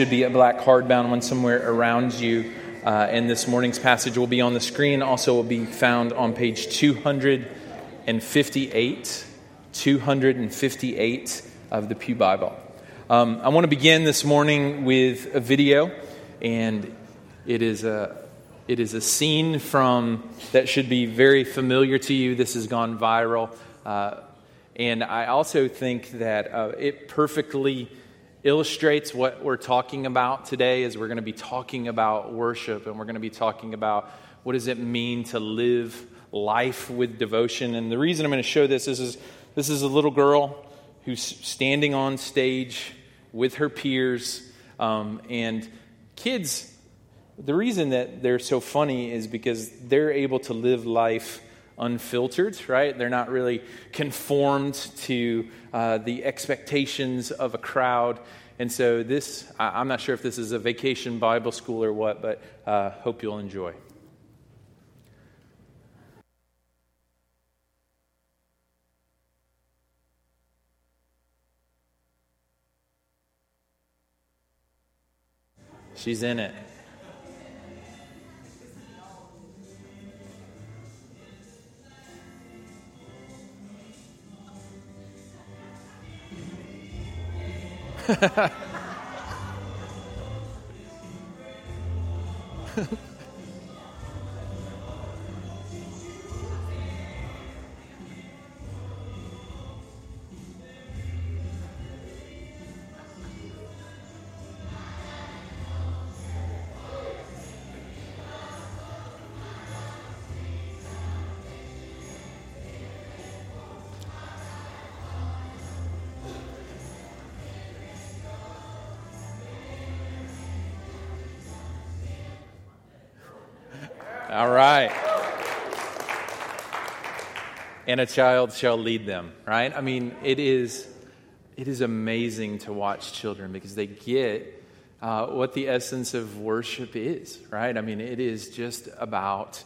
should be a black hardbound one somewhere around you. Uh, and this morning's passage will be on the screen. Also, will be found on page 258, 258 of the Pew Bible. Um, I want to begin this morning with a video, and it is a it is a scene from that should be very familiar to you. This has gone viral, uh, and I also think that uh, it perfectly illustrates what we're talking about today is we're going to be talking about worship and we're going to be talking about what does it mean to live life with devotion. And the reason i'm going to show this is, is this is a little girl who's standing on stage with her peers um, and kids the reason that they're so funny is because they're able to live life unfiltered, right? They're not really conformed to uh, the expectations of a crowd. And so, this, I'm not sure if this is a vacation Bible school or what, but uh, hope you'll enjoy. She's in it. All right. And a child shall lead them, right? I mean, it is, it is amazing to watch children because they get uh, what the essence of worship is, right? I mean, it is just about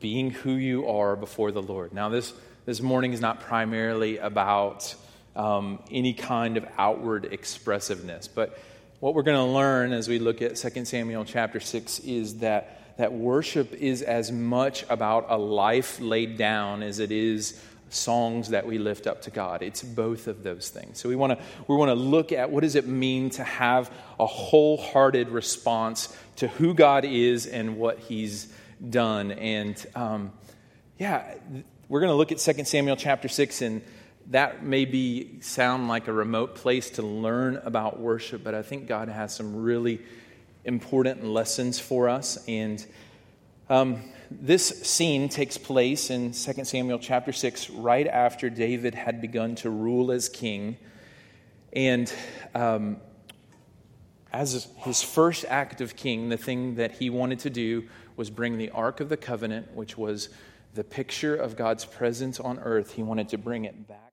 being who you are before the Lord. Now, this, this morning is not primarily about um, any kind of outward expressiveness, but what we're going to learn as we look at 2 Samuel chapter 6 is that that worship is as much about a life laid down as it is songs that we lift up to God. It's both of those things. So we want to we want to look at what does it mean to have a wholehearted response to who God is and what He's done. And um, yeah, we're going to look at 2 Samuel chapter six, and that may be sound like a remote place to learn about worship, but I think God has some really important lessons for us. And um, this scene takes place in 2 Samuel chapter 6, right after David had begun to rule as king. And um, as his first act of king, the thing that he wanted to do was bring the Ark of the Covenant, which was the picture of God's presence on earth. He wanted to bring it back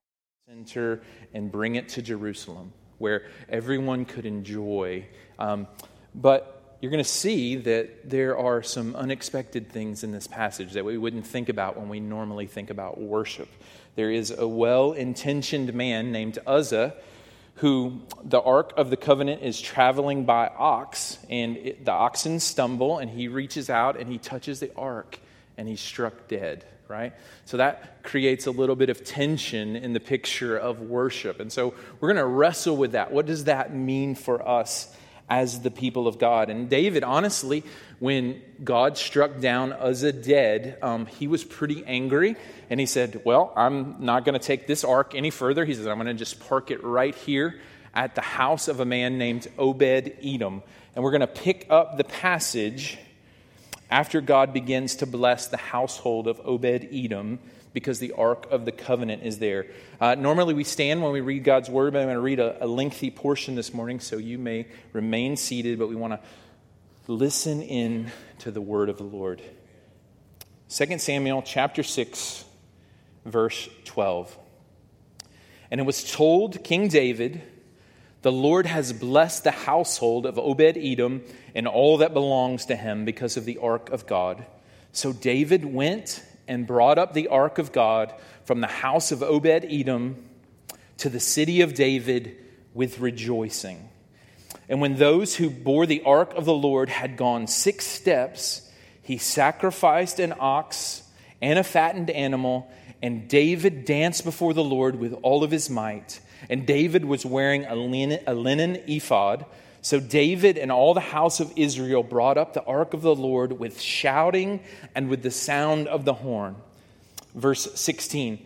center and bring it to Jerusalem, where everyone could enjoy. Um, but you're going to see that there are some unexpected things in this passage that we wouldn't think about when we normally think about worship. There is a well intentioned man named Uzzah who the Ark of the Covenant is traveling by ox, and it, the oxen stumble, and he reaches out and he touches the Ark, and he's struck dead, right? So that creates a little bit of tension in the picture of worship. And so we're going to wrestle with that. What does that mean for us as the people of God. And David, honestly, when God struck down Uzzah dead, um, he was pretty angry. And he said, Well, I'm not going to take this ark any further. He says, I'm going to just park it right here at the house of a man named Obed Edom. And we're going to pick up the passage after God begins to bless the household of Obed Edom because the Ark of the Covenant is there. Uh, normally, we stand when we read God's Word, but I'm going to read a, a lengthy portion this morning, so you may remain seated, but we want to listen in to the Word of the Lord. 2 Samuel chapter 6, verse 12. And it was told King David, The Lord has blessed the household of Obed Edom and all that belongs to him because of the ark of God. So David went and brought up the ark of God from the house of Obed Edom to the city of David with rejoicing. And when those who bore the ark of the Lord had gone six steps, he sacrificed an ox and a fattened animal, and David danced before the Lord with all of his might. And David was wearing a linen, a linen ephod. So David and all the house of Israel brought up the ark of the Lord with shouting and with the sound of the horn. Verse 16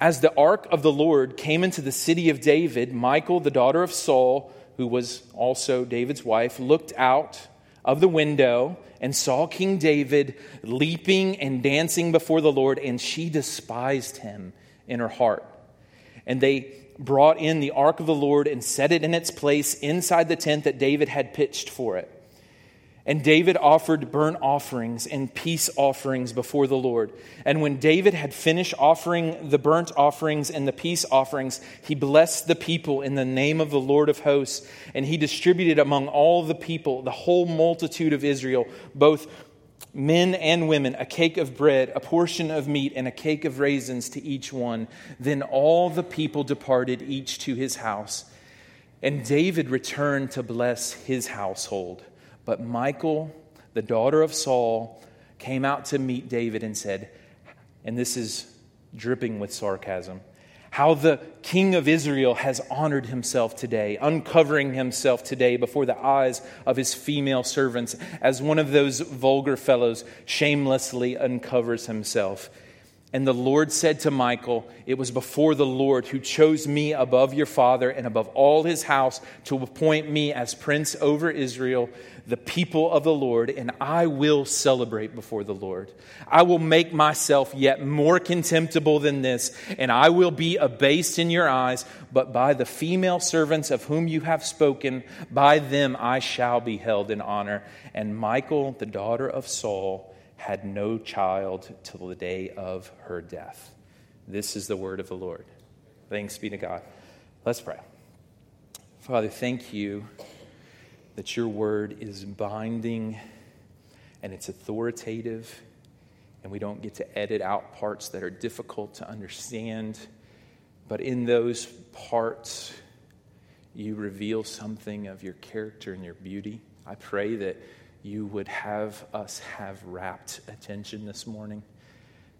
As the ark of the Lord came into the city of David, Michal, the daughter of Saul, who was also David's wife, looked out of the window and saw King David leaping and dancing before the Lord, and she despised him in her heart. And they brought in the ark of the Lord and set it in its place inside the tent that David had pitched for it. And David offered burnt offerings and peace offerings before the Lord. And when David had finished offering the burnt offerings and the peace offerings, he blessed the people in the name of the Lord of hosts. And he distributed among all the people, the whole multitude of Israel, both men and women, a cake of bread, a portion of meat, and a cake of raisins to each one. Then all the people departed, each to his house. And David returned to bless his household. But Michal, the daughter of Saul, came out to meet David and said, and this is dripping with sarcasm how the king of Israel has honored himself today, uncovering himself today before the eyes of his female servants, as one of those vulgar fellows shamelessly uncovers himself. And the Lord said to Michal, It was before the Lord who chose me above your father and above all his house to appoint me as prince over Israel the people of the Lord, and I will celebrate before the Lord. I will make myself yet more contemptible than this, and I will be abased in your eyes, but by the female servants of whom you have spoken, by them I shall be held in honor. And Michal, the daughter of Saul, had no child till the day of her death. This is the word of the Lord. Thanks be to God. Let's pray. Father, thank you that your word is binding and it's authoritative, and we don't get to edit out parts that are difficult to understand. But in those parts, you reveal something of your character and your beauty. I pray that you would have us have rapt attention this morning.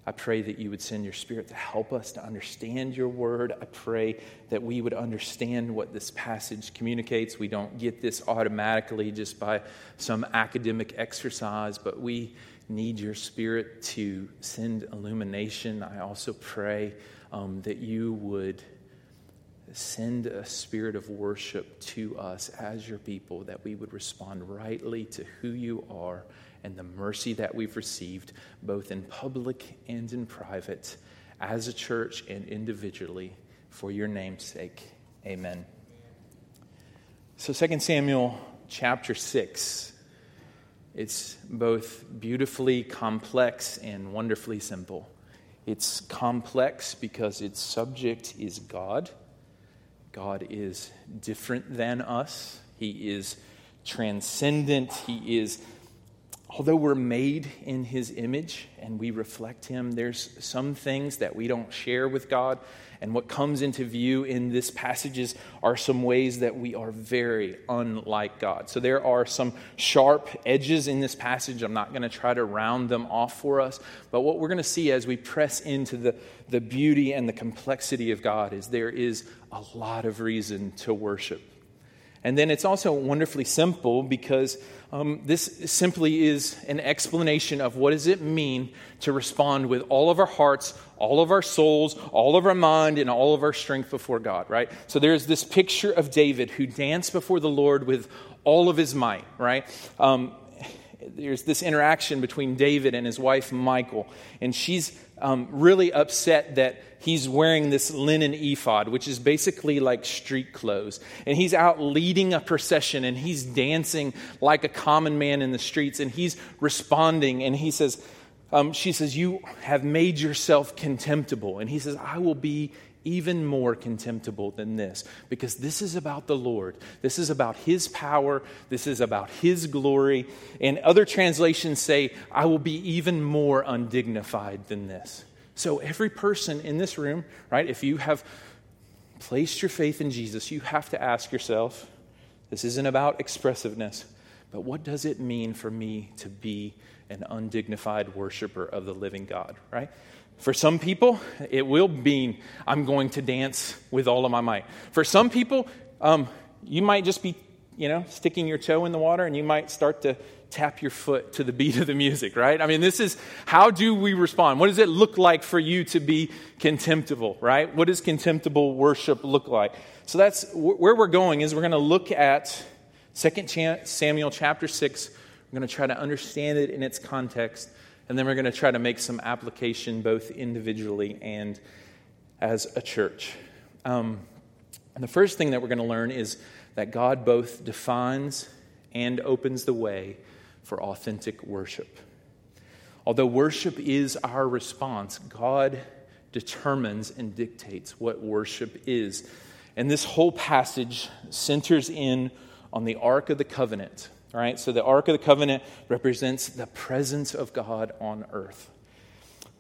I pray that you would send your spirit to help us to understand your word. I pray that we would understand what this passage communicates. We don't get this automatically just by some academic exercise, but we need your spirit to send illumination. I also pray um, that you would send a spirit of worship to us as your people, that we would respond rightly to who you are and the mercy that we've received, both in public and in private, as a church and individually, for your name's sake. Amen. So, 2 Samuel chapter 6, it's both beautifully complex and wonderfully simple. It's complex because its subject is God. God is different than us. He is transcendent. He is although we're made in his image and we reflect him, there's some things that we don't share with God. And what comes into view in this passages are some ways that we are very unlike God. So there are some sharp edges in this passage. I'm not going to try to round them off for us. But what we're going to see as we press into the, the beauty and the complexity of God is there is a lot of reason to worship. And then it's also wonderfully simple because um, this simply is an explanation of what does it mean to respond with all of our hearts, all of our souls, all of our mind, and all of our strength before God, right? So there's this picture of David who danced before the Lord with all of his might, right? Um, there's this interaction between David and his wife Michal, and she's um, really upset that he's wearing this linen ephod, which is basically like street clothes. And he's out leading a procession and he's dancing like a common man in the streets and he's responding. And he says, um, She says, You have made yourself contemptible. And he says, I will be even more contemptible than this because this is about the Lord. This is about His power. This is about His glory. And other translations say, I will be even more undignified than this. So, every person in this room, right, if you have placed your faith in Jesus, you have to ask yourself This isn't about expressiveness, but what does it mean for me to be an undignified worshiper of the living God, right? For some people, it will mean I'm going to dance with all of my might. For some people, um, you might just be, you know, sticking your toe in the water and you might start to tap your foot to the beat of the music, right? I mean, this is how do we respond? What does it look like for you to be contemptible, right? What does contemptible worship look like? So that's where we're going is we're going to look at 2 Samuel chapter 6. We're going to try to understand it in its context, and then we're going to try to make some application both individually and as a church. Um, and the first thing that we're going to learn is that God both defines and opens the way for authentic worship. Although worship is our response, God determines and dictates what worship is. And this whole passage centers in on the Ark of the Covenant. All right, so the Ark of the Covenant represents the presence of God on earth.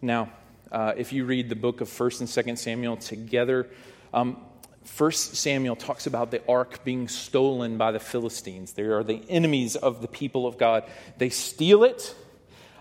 Now, uh, if you read the book of 1st and 2nd Samuel together, um, First Samuel talks about the ark being stolen by the Philistines. They are the enemies of the people of God. They steal it,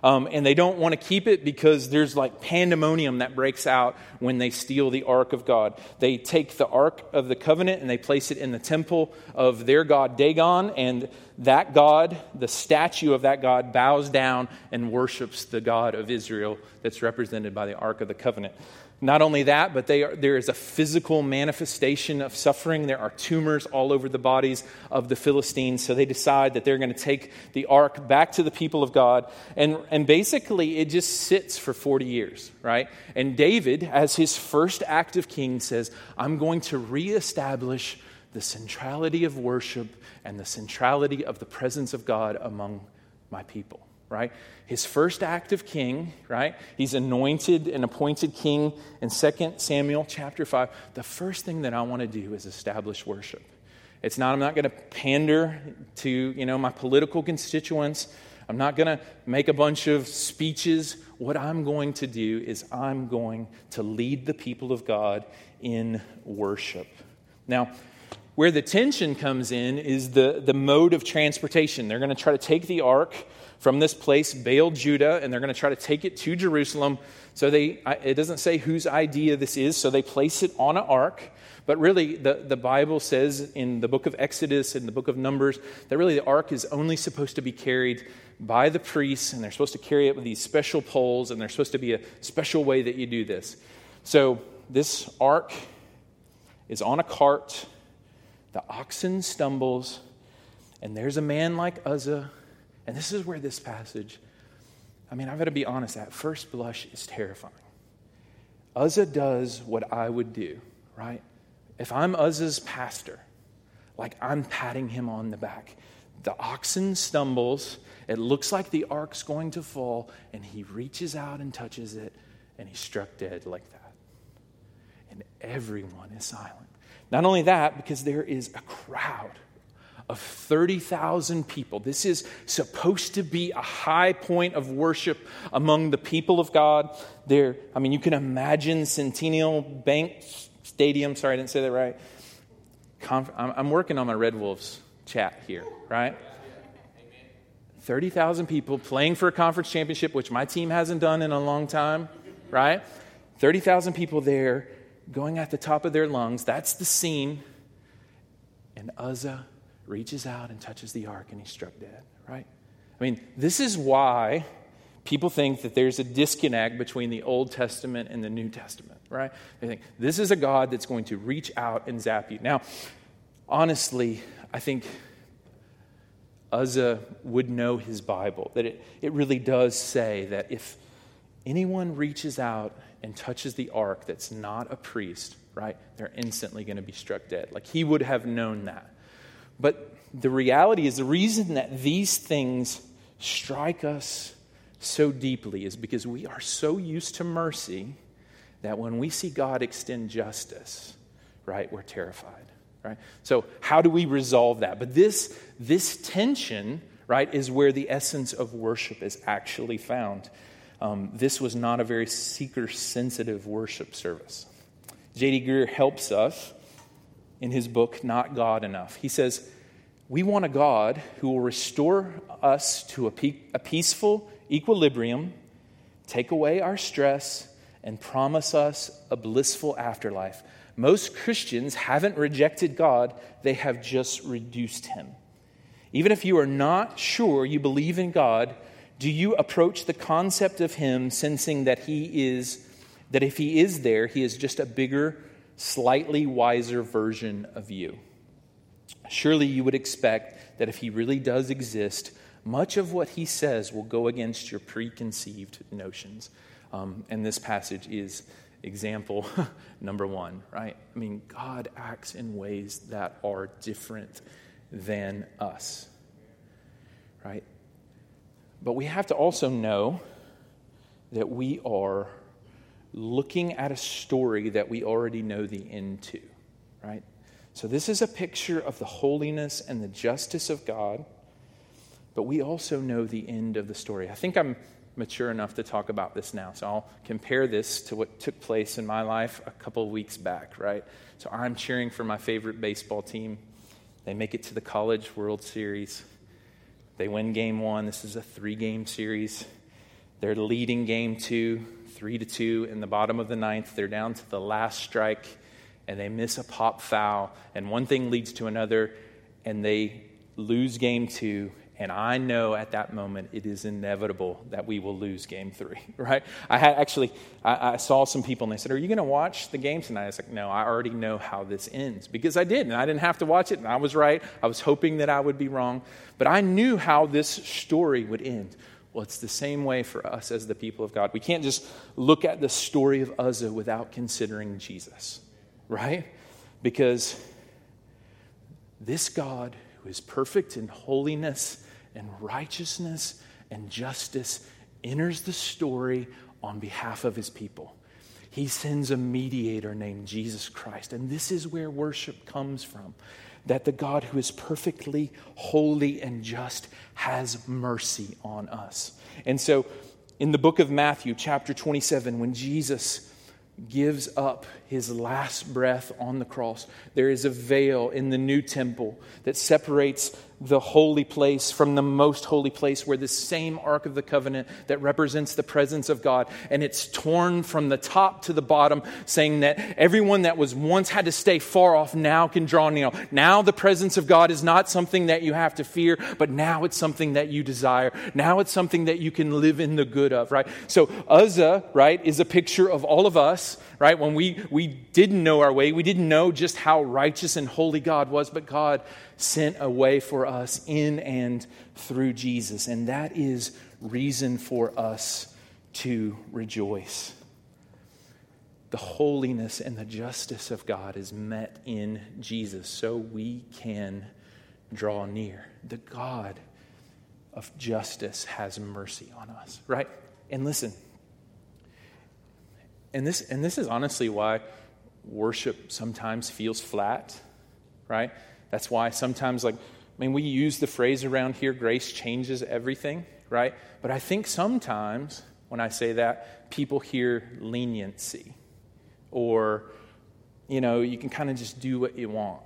um, and they don't want to keep it because there's like pandemonium that breaks out when they steal the ark of God. They take the ark of the covenant and they place it in the temple of their god Dagon, and that god, the statue of that god, bows down and worships the God of Israel that's represented by the ark of the covenant. Not only that, but are, there is a physical manifestation of suffering. There are tumors all over the bodies of the Philistines. So they decide that they're going to take the ark back to the people of God. And, and basically, it just sits for 40 years, right? And David, as his first act of king, says, I'm going to reestablish the centrality of worship and the centrality of the presence of God among my people right? His first act of king, right? He's anointed and appointed king in 2 Samuel chapter 5. The first thing that I want to do is establish worship. It's not, I'm not going to pander to, you know, my political constituents. I'm not going to make a bunch of speeches. What I'm going to do is I'm going to lead the people of God in worship. Now, where the tension comes in is the, the mode of transportation. They're going to try to take the ark from this place, Baal, Judah, and they're going to try to take it to Jerusalem. So they, it doesn't say whose idea this is, so they place it on an ark. But really, the, the Bible says in the book of Exodus and the book of Numbers that really the ark is only supposed to be carried by the priests, and they're supposed to carry it with these special poles, and there's supposed to be a special way that you do this. So this ark is on a cart. The oxen stumbles, and there's a man like Uzzah and this is where this passage, I mean, I've got to be honest, at first blush is terrifying. Uzzah does what I would do, right? If I'm Uzzah's pastor, like I'm patting him on the back. The oxen stumbles, it looks like the ark's going to fall, and he reaches out and touches it, and he's struck dead like that. And everyone is silent. Not only that, because there is a crowd of 30,000 people. This is supposed to be a high point of worship among the people of God. There, I mean, you can imagine Centennial Bank Stadium. Sorry, I didn't say that right. I'm working on my Red Wolves chat here, right? 30,000 people playing for a conference championship, which my team hasn't done in a long time, right? 30,000 people there going at the top of their lungs. That's the scene. And Uzzah reaches out and touches the ark and he's struck dead, right? I mean, this is why people think that there's a disconnect between the Old Testament and the New Testament, right? They think this is a God that's going to reach out and zap you. Now, honestly, I think Uzzah would know his Bible, that it, it really does say that if anyone reaches out and touches the ark that's not a priest, right, they're instantly going to be struck dead. Like he would have known that. But the reality is the reason that these things strike us so deeply is because we are so used to mercy that when we see God extend justice, right, we're terrified. Right? So how do we resolve that? But this this tension, right, is where the essence of worship is actually found. Um, this was not a very seeker sensitive worship service. J.D. Greear helps us in his book, Not God Enough. He says, We want a God who will restore us to a, pe- a peaceful equilibrium, take away our stress, and promise us a blissful afterlife. Most Christians haven't rejected God, they have just reduced him. Even if you are not sure you believe in God, do you approach the concept of him sensing that he is that if he is there, he is just a bigger, slightly wiser version of you? Surely you would expect that if he really does exist, much of what he says will go against your preconceived notions. Um, and this passage is example number one, right? I mean, God acts in ways that are different than us, right? But we have to also know that we are looking at a story that we already know the end to, right? So, this is a picture of the holiness and the justice of God, but we also know the end of the story. I think I'm mature enough to talk about this now. So I'll compare this to what took place in my life a couple of weeks back, right? So I'm cheering for my favorite baseball team. They make it to the College World Series. They win game one. This is a three game series. They're leading game two, three to two. In the bottom of the ninth, they're down to the last strike, and they miss a pop foul. And one thing leads to another, and they lose game two, and I know at that moment it is inevitable that we will lose game three, right? I had actually, I, I saw some people and they said, Are you going to watch the game tonight? I was like, No, I already know how this ends because I did and I didn't have to watch it and I was right. I was hoping that I would be wrong, but I knew how this story would end. Well, it's the same way for us as the people of God. We can't just look at the story of Uzzah without considering Jesus, right? Because this God who is perfect in holiness and righteousness and justice enters the story on behalf of his people. He sends a mediator named Jesus Christ. And this is where worship comes from that the God who is perfectly holy and just has mercy on us. And so, in the book of Matthew, chapter 27, when Jesus gives up his last breath on the cross, there is a veil in the new temple that separates the holy place from the most holy place where the same ark of the covenant that represents the presence of God and it's torn from the top to the bottom saying that everyone that was once had to stay far off now can draw near. Now the presence of God is not something that you have to fear, but now it's something that you desire. Now it's something that you can live in the good of, right? So Uzzah, right, is a picture of all of us, right? When we we didn't know our way, we didn't know just how righteous and holy God was, but God sent a way for us in and through Jesus. And that is reason for us to rejoice. The holiness and the justice of God is met in Jesus, so we can draw near. The God of justice has mercy on us, right? And listen, and this, and this is honestly why worship sometimes feels flat, right? That's why sometimes, like, I mean, we use the phrase around here, grace changes everything, right? But I think sometimes when I say that, people hear leniency or, you know, you can kind of just do what you want.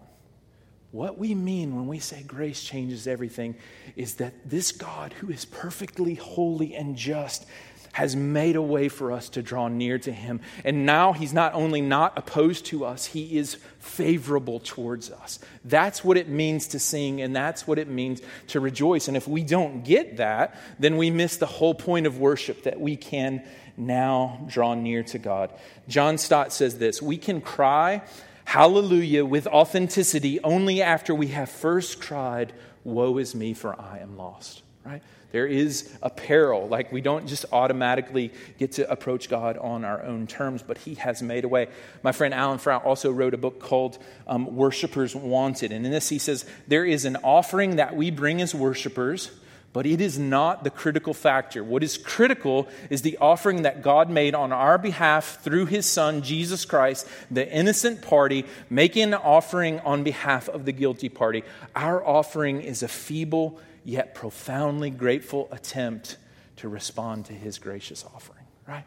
What we mean when we say grace changes everything is that this God, who is perfectly holy and just, has made a way for us to draw near to him. And now he's not only not opposed to us, he is favorable towards us. That's what it means to sing, and that's what it means to rejoice. And if we don't get that, then we miss the whole point of worship that we can now draw near to God. John Stott says this We can cry hallelujah with authenticity only after we have first cried, Woe is me, for I am lost. Right? There is a peril. Like we don't just automatically get to approach God on our own terms, but He has made a way. My friend Alan Frow also wrote a book called um, Worshippers Wanted. And in this, he says, There is an offering that we bring as worshipers, but it is not the critical factor. What is critical is the offering that God made on our behalf through His Son, Jesus Christ, the innocent party, making an offering on behalf of the guilty party. Our offering is a feeble, yet profoundly grateful attempt to respond to his gracious offering, right?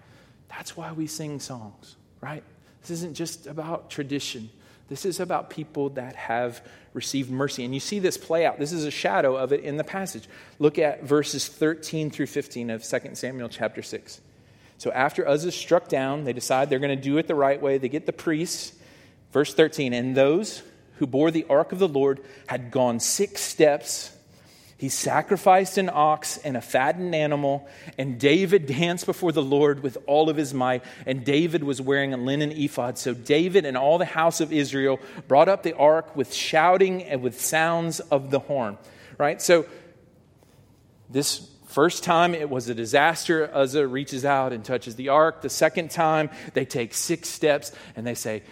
That's why we sing songs, right? This isn't just about tradition. This is about people that have received mercy. And you see this play out. This is a shadow of it in the passage. Look at verses 13 through 15 of 2 Samuel chapter 6. So after Uzzah struck down, they decide they're going to do it the right way. They get the priests. Verse 13, and those who bore the ark of the Lord had gone six steps he sacrificed an ox and a fattened animal, and David danced before the Lord with all of his might. And David was wearing a linen ephod. So David and all the house of Israel brought up the ark with shouting and with sounds of the horn. Right? So this first time it was a disaster. Uzzah reaches out and touches the ark. The second time they take six steps and they say,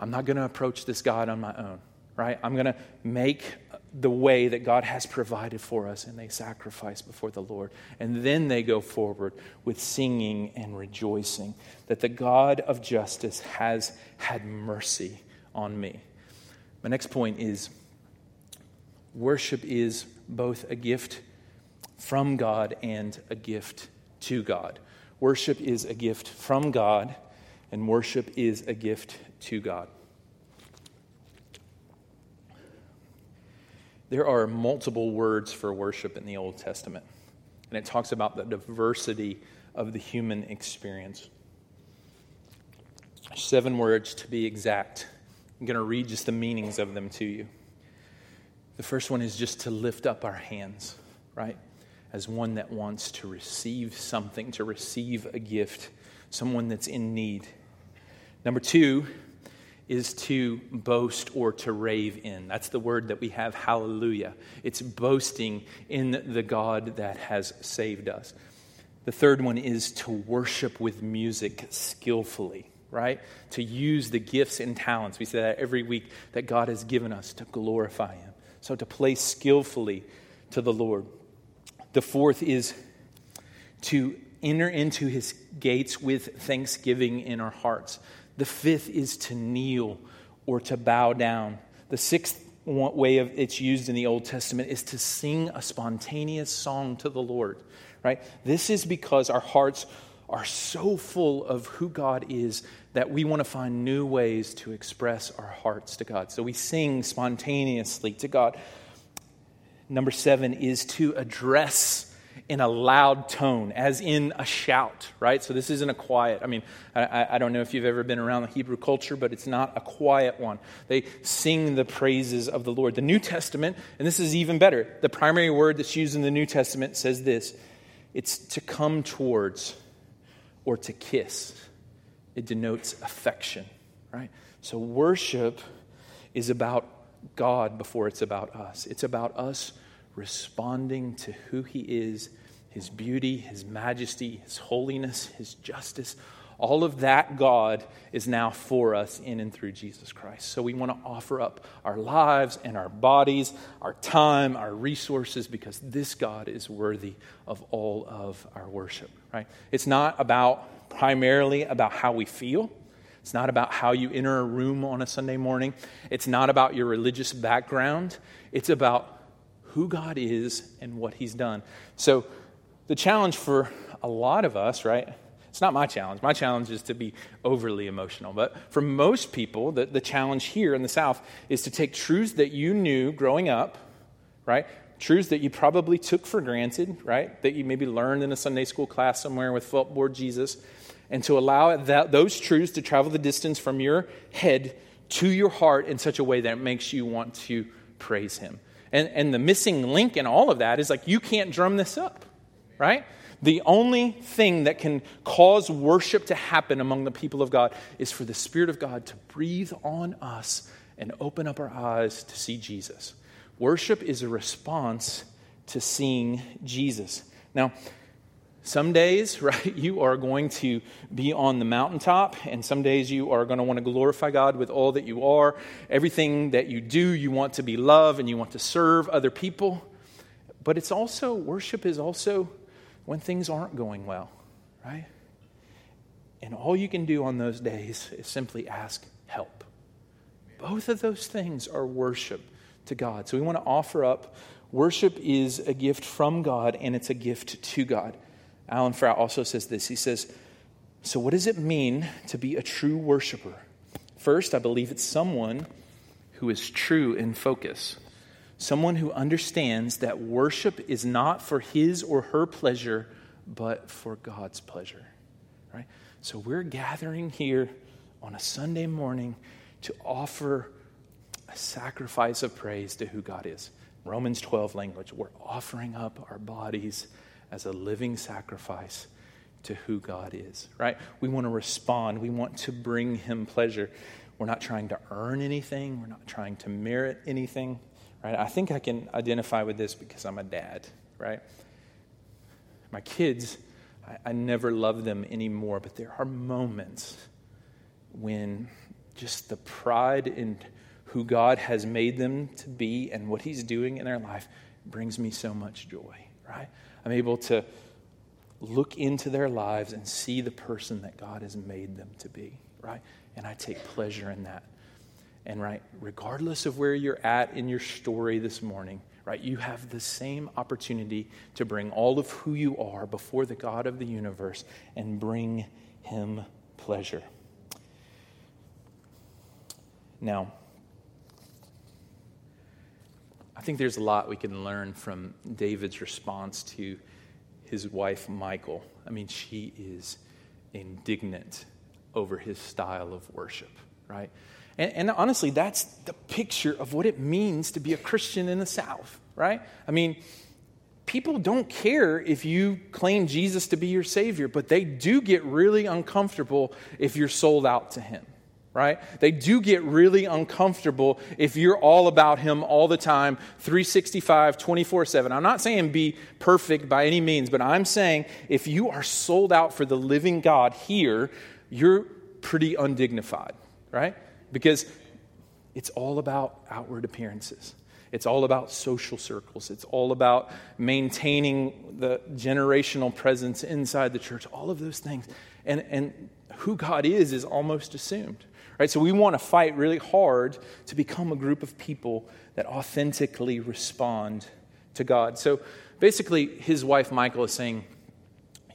I'm not going to approach this God on my own. Right? I'm going to make the way that God has provided for us, and they sacrifice before the Lord. And then they go forward with singing and rejoicing that the God of justice has had mercy on me. My next point is worship is both a gift from God and a gift to God. Worship is a gift from God, and worship is a gift to God. There are multiple words for worship in the Old Testament, and it talks about the diversity of the human experience. Seven words to be exact. I'm going to read just the meanings of them to you. The first one is just to lift up our hands, right? As one that wants to receive something, to receive a gift, someone that's in need. Number two, is to boast or to rave in. That's the word that we have, hallelujah. It's boasting in the God that has saved us. The third one is to worship with music skillfully, right? To use the gifts and talents. We say that every week that God has given us to glorify Him. So to play skillfully to the Lord. The fourth is to enter into His gates with thanksgiving in our hearts. The fifth is to kneel or to bow down. The sixth way of it's used in the Old Testament is to sing a spontaneous song to the Lord, right? This is because our hearts are so full of who God is that we want to find new ways to express our hearts to God. So we sing spontaneously to God. Number seven is to address in a loud tone, as in a shout, right? So this isn't a quiet. I mean, I, I, don't know if you've ever been around the Hebrew culture, but it's not a quiet one. They sing the praises of the Lord. The New Testament, and this is even better, the primary word that's used in the New Testament says this it's to come towards or to kiss. It denotes affection, right? So worship is about God before it's about us. It's about us responding to who He is, His beauty, His majesty, His holiness, His justice. All of that God is now for us in and through Jesus Christ. So we want to offer up our lives and our bodies, our time, our resources, because this God is worthy of all of our worship, right? It's not about primarily about how we feel. It's not about how you enter a room on a Sunday morning. It's not about your religious background. It's about who God is and what He's done. So, the challenge for a lot of us, right? It's not my challenge. My challenge is to be overly emotional. But for most people, the, the challenge here in the South is to take truths that you knew growing up, right? Truths that you probably took for granted, right? That you maybe learned in a Sunday school class somewhere with Board Jesus, and to allow that, those truths to travel the distance from your head to your heart in such a way that it makes you want to praise Him. And, and the missing link in all of that is like, you can't drum this up, right? The only thing that can cause worship to happen among the people of God is for the Spirit of God to breathe on us and open up our eyes to see Jesus. Worship is a response to seeing Jesus. Now, some days, right, you are going to be on the mountaintop, and some days you are going to want to glorify God with all that you are. Everything that you do, you want to be love and you want to serve other people. But it's also, worship is also when things aren't going well, right? And all you can do on those days is simply ask help. Both of those things are worship to God. So we want to offer up worship is a gift from God and it's a gift to God. Alan Frow also says this. He says, So, what does it mean to be a true worshiper? First, I believe it's someone who is true in focus, someone who understands that worship is not for his or her pleasure, but for God's pleasure. Right? So we're gathering here on a Sunday morning to offer a sacrifice of praise to who God is. Romans 12 language. We're offering up our bodies as a living sacrifice to who God is, right? We want to respond. We want to bring Him pleasure. We're not trying to earn anything, we're not trying to merit anything, right? I think I can identify with this because I'm a dad, right? My kids, I, I never love them anymore, but there are moments when just the pride in who God has made them to be and what He's doing in their life brings me so much joy, right? I'm able to look into their lives and see the person that God has made them to be, right? And I take pleasure in that. And right, regardless of where you're at in your story this morning, right, you have the same opportunity to bring all of who you are before the God of the universe and bring him pleasure. Now, I think there's a lot we can learn from David's response to his wife, Michal. I mean, she is indignant over his style of worship, right? And, and, honestly, that's the picture of what it means to be a Christian in the South, right? I mean, people don't care if you claim Jesus to be your Savior, but they do get really uncomfortable if you're sold out to Him right? They do get really uncomfortable if you're all about Him all the time, 365, 24 7. I'm not saying be perfect by any means, but I'm saying if you are sold out for the living God here, you're pretty undignified, right? Because it's all about outward appearances. It's all about social circles. It's all about maintaining the generational presence inside the church, all of those things. And, and who God is is almost assumed. Right? So we want to fight really hard to become a group of people that authentically respond to God. So basically, his wife Michal is saying,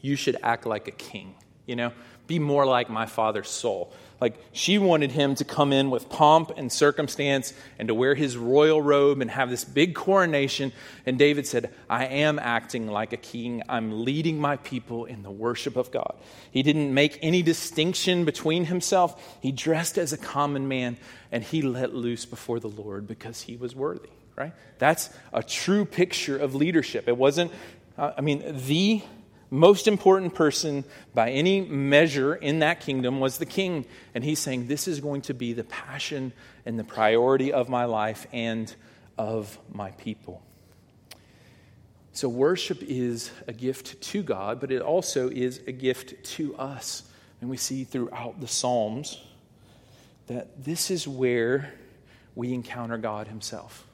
You should act like a king, you know? Be more like my father's Saul. Like she wanted him to come in with pomp and circumstance and to wear his royal robe and have this big coronation. And David said, I am acting like a king. I'm leading my people in the worship of God. He didn't make any distinction between himself. He dressed as a common man and he let loose before the Lord because he was worthy, right? That's a true picture of leadership. It wasn't, uh, I mean, the most important person by any measure in that kingdom was the king. And he's saying, This is going to be the passion and the priority of my life and of my people. So, worship is a gift to God, but it also is a gift to us. And we see throughout the Psalms that this is where we encounter God Himself,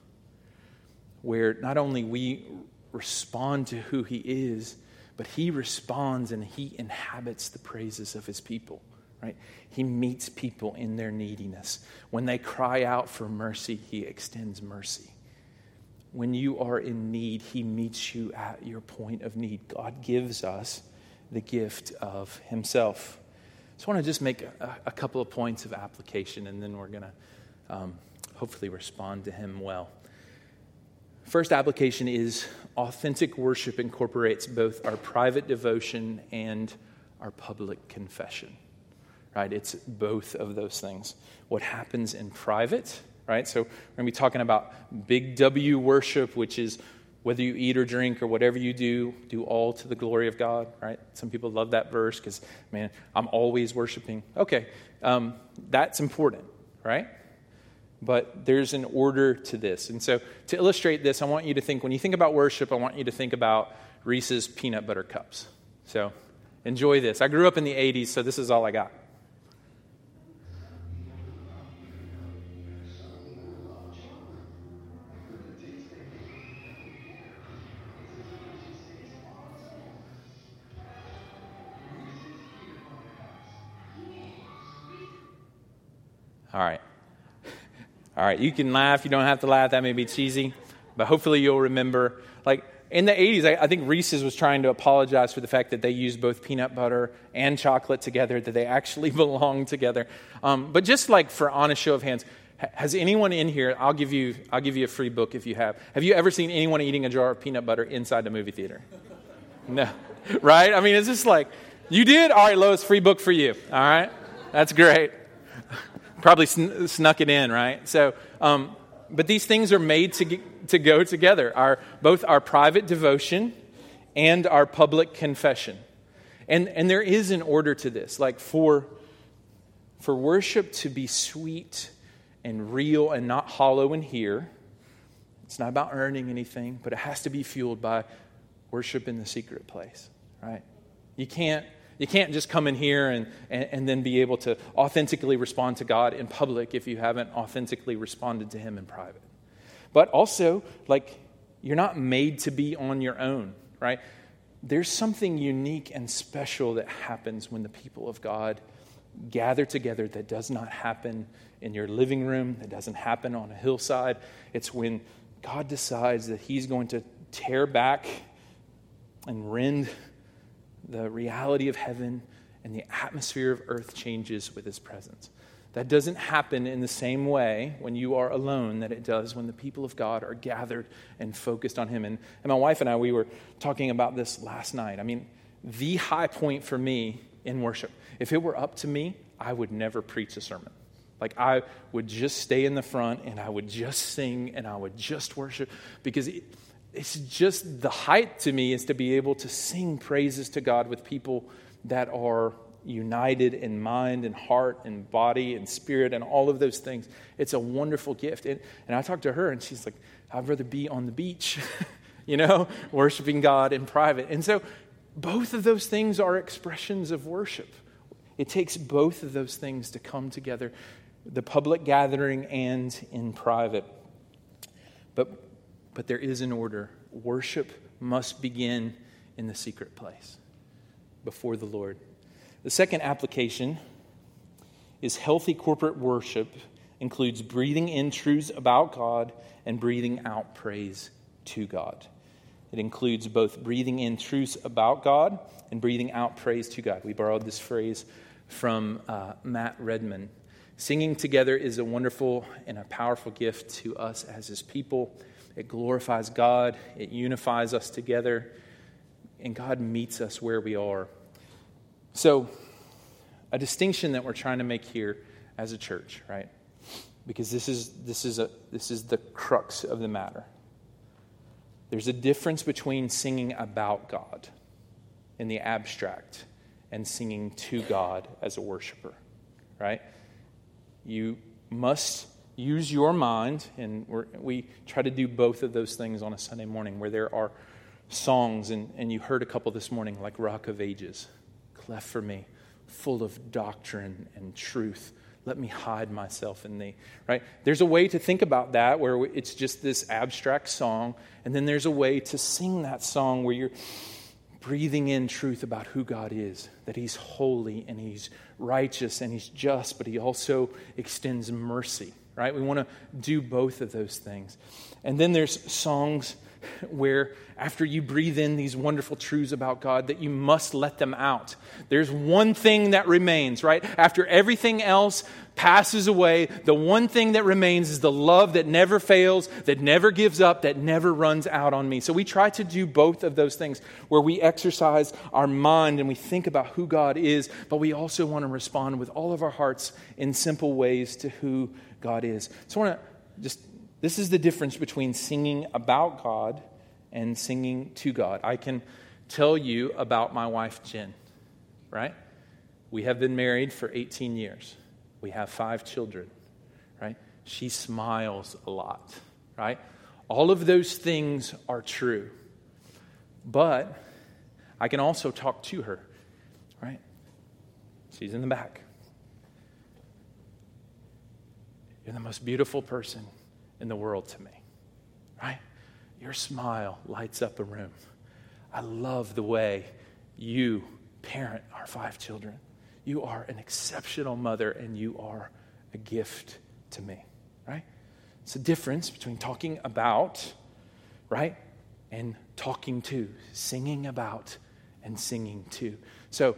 where not only we respond to who He is, but he responds and he inhabits the praises of his people, right? He meets people in their neediness. When they cry out for mercy, he extends mercy. When you are in need, he meets you at your point of need. God gives us the gift of himself. So I want to just make a, a couple of points of application, and then we're going to um, hopefully respond to him well. First application is authentic worship incorporates both our private devotion and our public confession. Right? It's both of those things. What happens in private, right? So we're going to be talking about big W worship, which is whether you eat or drink or whatever you do, do all to the glory of God, right? Some people love that verse because, man, I'm always worshiping. Okay, um, that's important, right? But there's an order to this. And so, to illustrate this, I want you to think when you think about worship, I want you to think about Reese's peanut butter cups. So, enjoy this. I grew up in the 80s, so this is all I got. All right. All right, you can laugh. You don't have to laugh. That may be cheesy, but hopefully you'll remember. Like in the 80s, I, I, think Reese's was trying to apologize for the fact that they used both peanut butter and chocolate together, that they actually belong together. Um, but just like for honest show of hands, has anyone in here, I'll give, you, I'll give you a free book if you have. Have you ever seen anyone eating a jar of peanut butter inside the movie theater? No. Right? I mean, it's just like, you did? All right, Lois, free book for you. All right? That's great. Probably sn- snuck it in, right? So, um, but these things are made to, get, to go together our, both our private devotion and our public confession. And, and there is an order to this. Like for, for worship to be sweet and real and not hollow in here, it's not about earning anything, but it has to be fueled by worship in the secret place, right? You can't you can't just come in here and, and, and, then be able to authentically respond to God in public if you haven't authentically responded to Him in private. But also, like, you're not made to be on your own, right? There's something unique and special that happens when the people of God gather together that does not happen in your living room, that doesn't happen on a hillside. It's when God decides that He's going to tear back and rend the reality of heaven and the atmosphere of earth changes with his presence. That doesn't happen in the same way when you are alone that it does when the people of God are gathered and focused on him. And, and my wife and I, we were talking about this last night. I mean, the high point for me in worship, if it were up to me, I would never preach a sermon. Like, I would just stay in the front and I would just sing and I would just worship because it, it's just the height to me is to be able to sing praises to God with people that are united in mind and heart and body and spirit and all of those things. It's a wonderful gift. And, and I talked to her, and she's like, I'd rather be on the beach, you know, worshiping God in private. And so both of those things are expressions of worship. It takes both of those things to come together the public gathering and in private. But but there is an order. Worship must begin in the secret place before the Lord. The second application is healthy corporate worship includes breathing in truths about God and breathing out praise to God. It includes both breathing in truths about God and breathing out praise to God. We borrowed this phrase from uh, Matt Redman. Singing together is a wonderful and a powerful gift to us as his people. It glorifies God, it unifies us together, and God meets us where we are. So, a distinction that we're trying to make here as a church, right? Because this is, this is, a, this is the crux of the matter. There's a difference between singing about God in the abstract and singing to God as a worshiper, right? You must use your mind, and we try to do both of those things on a Sunday morning where there are songs, and, and you heard a couple this morning, like Rock of Ages, cleft for me, full of doctrine and truth. Let me hide myself in thee. Right? There's a way to think about that where it's just this abstract song, and then there's a way to sing that song where you're breathing in truth about who God is, that He's holy and He's righteous and He's just, but He also extends mercy right? We want to do both of those things. And then there's songs where after you breathe in these wonderful truths about God that you must let them out. There's one thing that remains, right? After everything else passes away, the one thing that remains is the love that never fails, that never gives up, that never runs out on me. So we try to do both of those things where we exercise our mind and we think about who God is, but we also want to respond with all of our hearts in simple ways to who God is. So I want to just, this is the difference between singing about God and singing to God. I can tell you about my wife, Jen, right? We have been married for 18 years. We have five children, right? She smiles a lot, right? All of those things are true. But I can also talk to her, right? She's in the back. You're the most beautiful person in the world to me, right? Your smile lights up a room. I love the way you parent our five children. You are an exceptional mother and you are a gift to me, right? It's a difference between talking about, right, and talking to, singing about and singing to. So,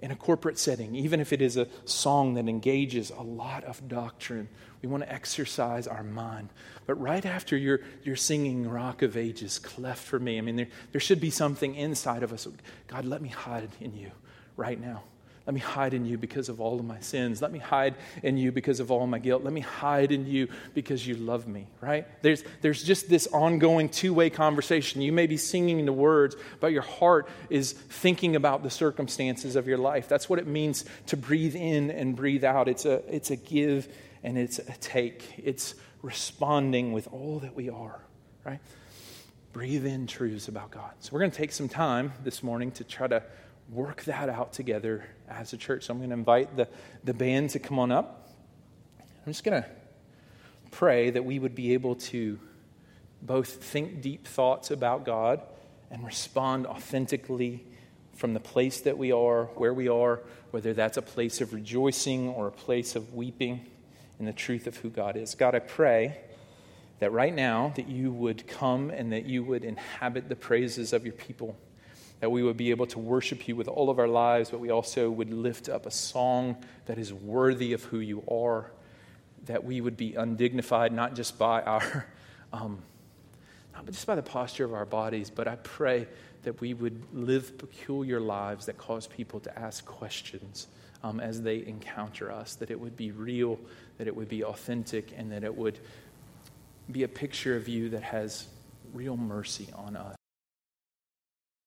in a corporate setting, even if it is a song that engages a lot of doctrine, we want to exercise our mind. But right after you're, you're singing Rock of Ages, cleft for me, I mean, there, there should be something inside of us. God, let me hide in you right now. Let me hide in you because of all of my sins. Let me hide in you because of all my guilt. Let me hide in you because you love me, right? There's, there's just this ongoing two way conversation. You may be singing the words, but your heart is thinking about the circumstances of your life. That's what it means to breathe in and breathe out. It's a, it's a give and it's a take, it's responding with all that we are, right? Breathe in truths about God. So we're going to take some time this morning to try to work that out together as a church. So I'm going to invite the, the band to come on up. I'm just going to pray that we would be able to both think deep thoughts about God and respond authentically from the place that we are, where we are, whether that's a place of rejoicing or a place of weeping in the truth of who God is. God, I pray that right now that you would come and that you would inhabit the praises of your people that we would be able to worship you with all of our lives, but we also would lift up a song that is worthy of who you are, that we would be undignified not just by our, um, not just by the posture of our bodies, but I pray that we would live peculiar lives that cause people to ask questions um, as they encounter us, that it would be real, that it would be authentic, and that it would be a picture of you that has real mercy on us.